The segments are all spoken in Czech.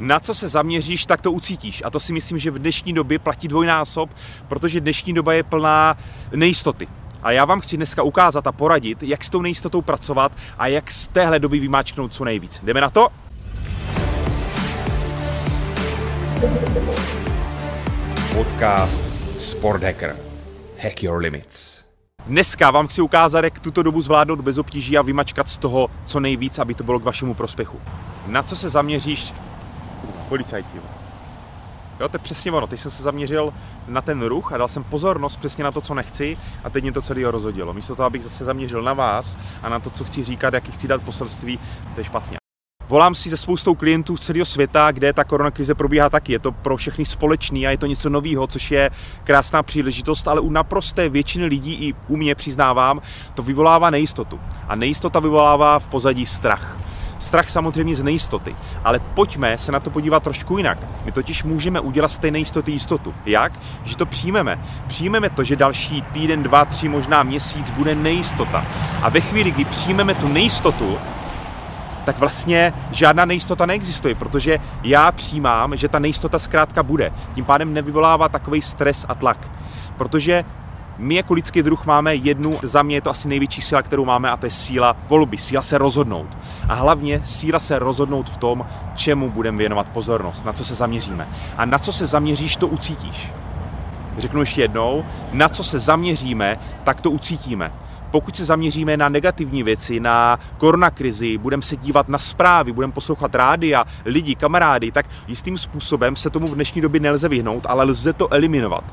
Na co se zaměříš, tak to ucítíš. A to si myslím, že v dnešní době platí dvojnásob, protože dnešní doba je plná nejistoty. A já vám chci dneska ukázat a poradit, jak s tou nejistotou pracovat a jak z téhle doby vymáčknout co nejvíc. Jdeme na to? Podcast Sport Hacker. Hack your limits. Dneska vám chci ukázat, jak tuto dobu zvládnout bez obtíží a vymačkat z toho co nejvíc, aby to bylo k vašemu prospěchu. Na co se zaměříš? Policajti. Jo, to je přesně ono. Teď jsem se zaměřil na ten ruch a dal jsem pozornost přesně na to, co nechci a teď mě to celé rozhodilo. Místo toho, abych zase zaměřil na vás a na to, co chci říkat, jaký chci dát poselství, to je špatně. Volám si se spoustou klientů z celého světa, kde ta koronakrize probíhá taky. Je to pro všechny společný a je to něco nového, což je krásná příležitost, ale u naprosté většiny lidí i u mě přiznávám, to vyvolává nejistotu. A nejistota vyvolává v pozadí strach. Strach samozřejmě z nejistoty, ale pojďme se na to podívat trošku jinak. My totiž můžeme udělat z té nejistoty jistotu. Jak? Že to přijmeme. Přijmeme to, že další týden, dva, tři, možná měsíc bude nejistota. A ve chvíli, kdy přijmeme tu nejistotu, tak vlastně žádná nejistota neexistuje, protože já přijímám, že ta nejistota zkrátka bude. Tím pádem nevyvolává takový stres a tlak. Protože my jako lidský druh máme jednu, za mě je to asi největší síla, kterou máme, a to je síla volby, síla se rozhodnout. A hlavně síla se rozhodnout v tom, čemu budeme věnovat pozornost, na co se zaměříme. A na co se zaměříš, to ucítíš. Řeknu ještě jednou, na co se zaměříme, tak to ucítíme. Pokud se zaměříme na negativní věci, na koronakrizi, budeme se dívat na zprávy, budeme poslouchat rádia, lidi, kamarády, tak jistým způsobem se tomu v dnešní době nelze vyhnout, ale lze to eliminovat.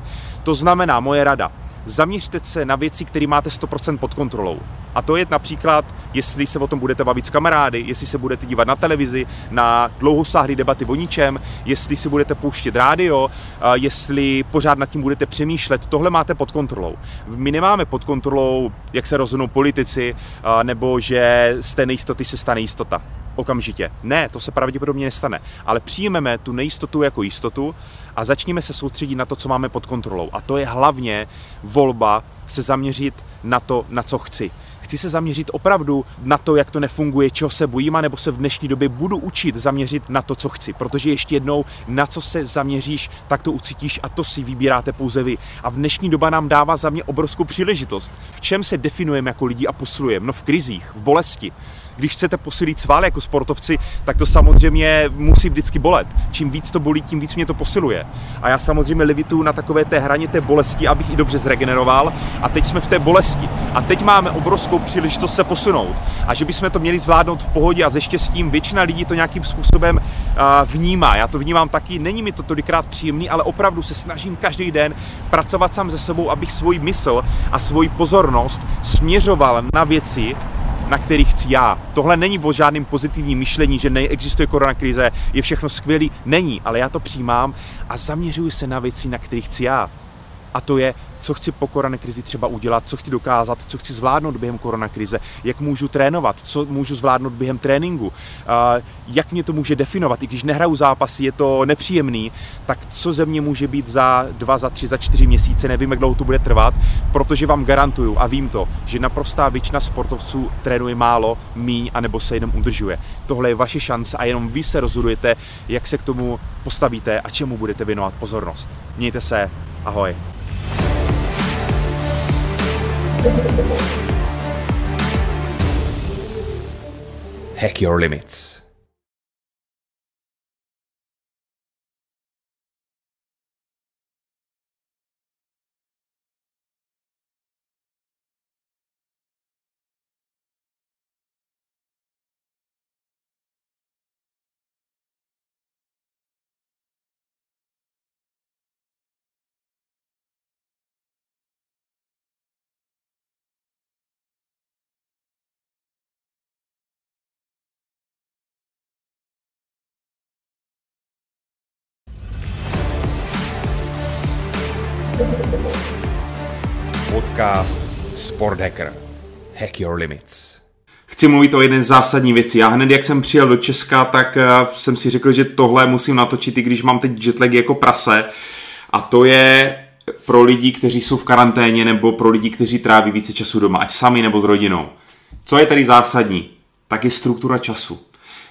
To znamená, moje rada, zaměřte se na věci, které máte 100% pod kontrolou. A to je například, jestli se o tom budete bavit s kamarády, jestli se budete dívat na televizi, na dlouhosáhlé debaty o ničem, jestli si budete pouštět rádio, jestli pořád nad tím budete přemýšlet, tohle máte pod kontrolou. My nemáme pod kontrolou, jak se rozhodnou politici, nebo že z té nejistoty se stane jistota okamžitě. Ne, to se pravděpodobně nestane. Ale přijmeme tu nejistotu jako jistotu a začněme se soustředit na to, co máme pod kontrolou. A to je hlavně volba se zaměřit na to, na co chci. Chci se zaměřit opravdu na to, jak to nefunguje, čeho se bojím, nebo se v dnešní době budu učit zaměřit na to, co chci. Protože ještě jednou, na co se zaměříš, tak to ucítíš a to si vybíráte pouze vy. A v dnešní doba nám dává za mě obrovskou příležitost. V čem se definujeme jako lidi a posilujeme? No v krizích, v bolesti když chcete posílit sval jako sportovci, tak to samozřejmě musí vždycky bolet. Čím víc to bolí, tím víc mě to posiluje. A já samozřejmě levituju na takové té hraně té bolesti, abych i dobře zregeneroval. A teď jsme v té bolesti. A teď máme obrovskou příležitost se posunout. A že bychom to měli zvládnout v pohodě a se štěstím, většina lidí to nějakým způsobem vnímá. Já to vnímám taky, není mi to tolikrát příjemný, ale opravdu se snažím každý den pracovat sám se sebou, abych svůj mysl a svoji pozornost směřoval na věci, na kterých chci já. Tohle není o žádným pozitivním myšlení, že neexistuje koronakrize, je všechno skvělý. Není, ale já to přijímám a zaměřuji se na věci, na kterých chci já. A to je co chci po koronakrizi třeba udělat, co chci dokázat, co chci zvládnout během koronakrize, jak můžu trénovat, co můžu zvládnout během tréninku, jak mě to může definovat, i když nehraju zápasy, je to nepříjemný, tak co ze mě může být za dva, za tři, za čtyři měsíce, nevím, jak dlouho to bude trvat, protože vám garantuju a vím to, že naprostá většina sportovců trénuje málo, míň, anebo se jenom udržuje. Tohle je vaše šance a jenom vy se rozhodujete, jak se k tomu postavíte a čemu budete věnovat pozornost. Mějte se, ahoj. Hack your limits. Podcast Sport Hacker. Hack your limits. Chci mluvit o jedné zásadní věci. Já hned, jak jsem přijel do Česka, tak uh, jsem si řekl, že tohle musím natočit, i když mám teď jetlag jako prase. A to je pro lidi, kteří jsou v karanténě, nebo pro lidi, kteří tráví více času doma, ať sami nebo s rodinou. Co je tady zásadní? Tak je struktura času.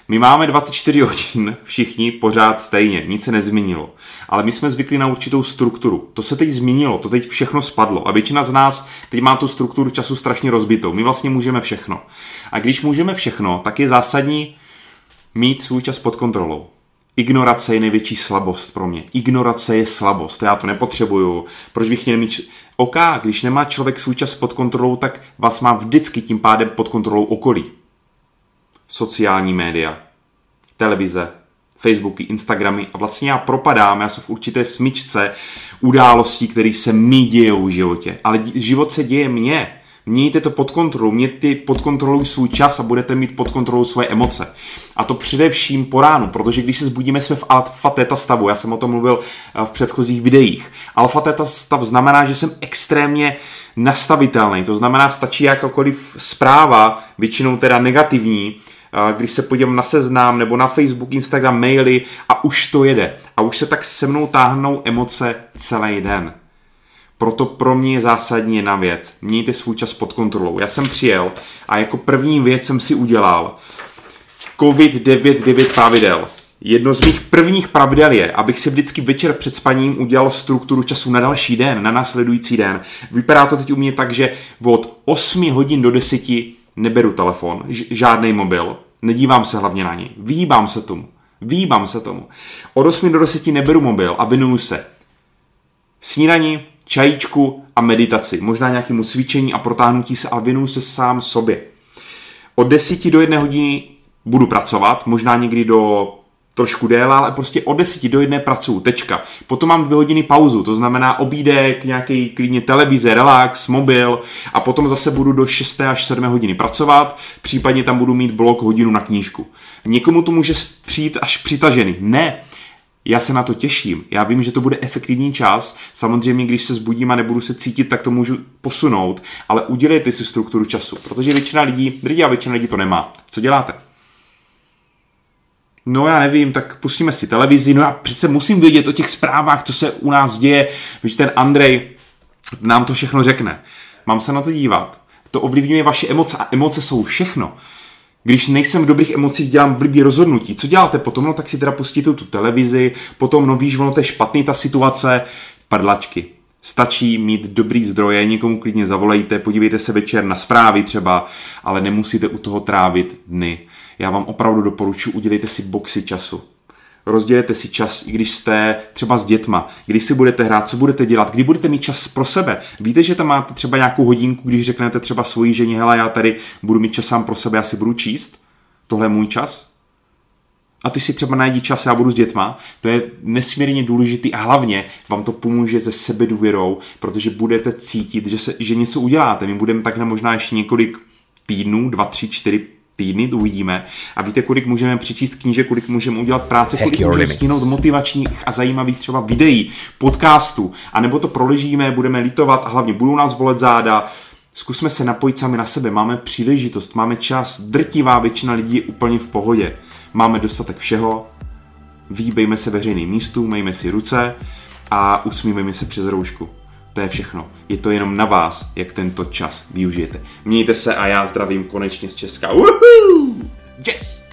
My máme 24 hodin všichni pořád stejně, nic se nezměnilo. Ale my jsme zvykli na určitou strukturu. To se teď změnilo, to teď všechno spadlo. A většina z nás teď má tu strukturu času strašně rozbitou. My vlastně můžeme všechno. A když můžeme všechno, tak je zásadní mít svůj čas pod kontrolou. Ignorace je největší slabost pro mě. Ignorace je slabost, já to nepotřebuju. Proč bych měl mít... OK, když nemá člověk svůj čas pod kontrolou, tak vás má vždycky tím pádem pod kontrolou okolí. Sociální média, televize, Facebooky, Instagramy a vlastně já propadám, já jsem v určité smyčce událostí, které se mi dějou v životě. Ale život se děje mně. Mějte to pod kontrolou, mějte pod kontrolou svůj čas a budete mít pod kontrolou svoje emoce. A to především po ránu, protože když se zbudíme, jsme v alfa teta stavu, já jsem o tom mluvil eh, v předchozích videích. Alfa teta stav znamená, že jsem extrémně nastavitelný, to znamená, stačí jakákoliv zpráva, většinou teda negativní, eh, když se podívám na seznám nebo na Facebook, Instagram, maily a už to jede. A už se tak se mnou táhnou emoce celý den. Proto pro mě je zásadní jedna věc. Mějte svůj čas pod kontrolou. Já jsem přijel a jako první věc jsem si udělal COVID-9 pravidel. Jedno z mých prvních pravidel je, abych si vždycky večer před spaním udělal strukturu času na další den, na následující den. Vypadá to teď u mě tak, že od 8 hodin do 10 neberu telefon, žádný mobil, nedívám se hlavně na něj, výbám se tomu, výbám se tomu. Od 8 do 10 neberu mobil a věnuju se snídaní, čajíčku a meditaci, možná nějakému cvičení a protáhnutí se a věnuju se sám sobě. Od 10 do 1 hodiny budu pracovat, možná někdy do trošku déle, ale prostě od 10 do 1 pracuju, tečka. Potom mám dvě hodiny pauzu, to znamená obídek, nějaký klidně televize, relax, mobil a potom zase budu do 6 až 7 hodiny pracovat, případně tam budu mít blok hodinu na knížku. Někomu to může přijít až přitažený. Ne, já se na to těším. Já vím, že to bude efektivní čas. Samozřejmě, když se zbudím a nebudu se cítit, tak to můžu posunout, ale udělejte si strukturu času, protože většina lidí, a většina lidí to nemá. Co děláte? No já nevím, tak pustíme si televizi, no já přece musím vědět o těch zprávách, co se u nás děje, že ten Andrej nám to všechno řekne. Mám se na to dívat. To ovlivňuje vaše emoce a emoce jsou všechno. Když nejsem v dobrých emocích, dělám blbý rozhodnutí. Co děláte potom? No tak si teda pustíte tu televizi, potom no víš, ono to je špatný ta situace, prdlačky. Stačí mít dobrý zdroje, někomu klidně zavolejte, podívejte se večer na zprávy třeba, ale nemusíte u toho trávit dny. Já vám opravdu doporučuji, udělejte si boxy času rozdělete si čas, i když jste třeba s dětma, když si budete hrát, co budete dělat, kdy budete mít čas pro sebe. Víte, že tam máte třeba nějakou hodinku, když řeknete třeba svojí ženě, hele, já tady budu mít čas sám pro sebe, já si budu číst, tohle je můj čas. A ty si třeba najdi čas, já budu s dětma. To je nesmírně důležitý a hlavně vám to pomůže se sebe důvěrou, protože budete cítit, že, se, že něco uděláte. My budeme takhle možná ještě několik týdnů, dva, tři, čtyři, týdny, uvidíme. A víte, kolik můžeme přečíst knížek, kolik můžeme udělat práce, kolik můžeme stihnout motivačních a zajímavých třeba videí, podcastů, anebo to proležíme, budeme litovat a hlavně budou nás bolet záda, Zkusme se napojit sami na sebe, máme příležitost, máme čas, drtivá většina lidí je úplně v pohodě. Máme dostatek všeho, výbejme se veřejným místům, mejme si ruce a usmívejme se přes roušku. To je všechno. Je to jenom na vás, jak tento čas využijete. Mějte se a já zdravím konečně z Česka. Woohoo! Yes!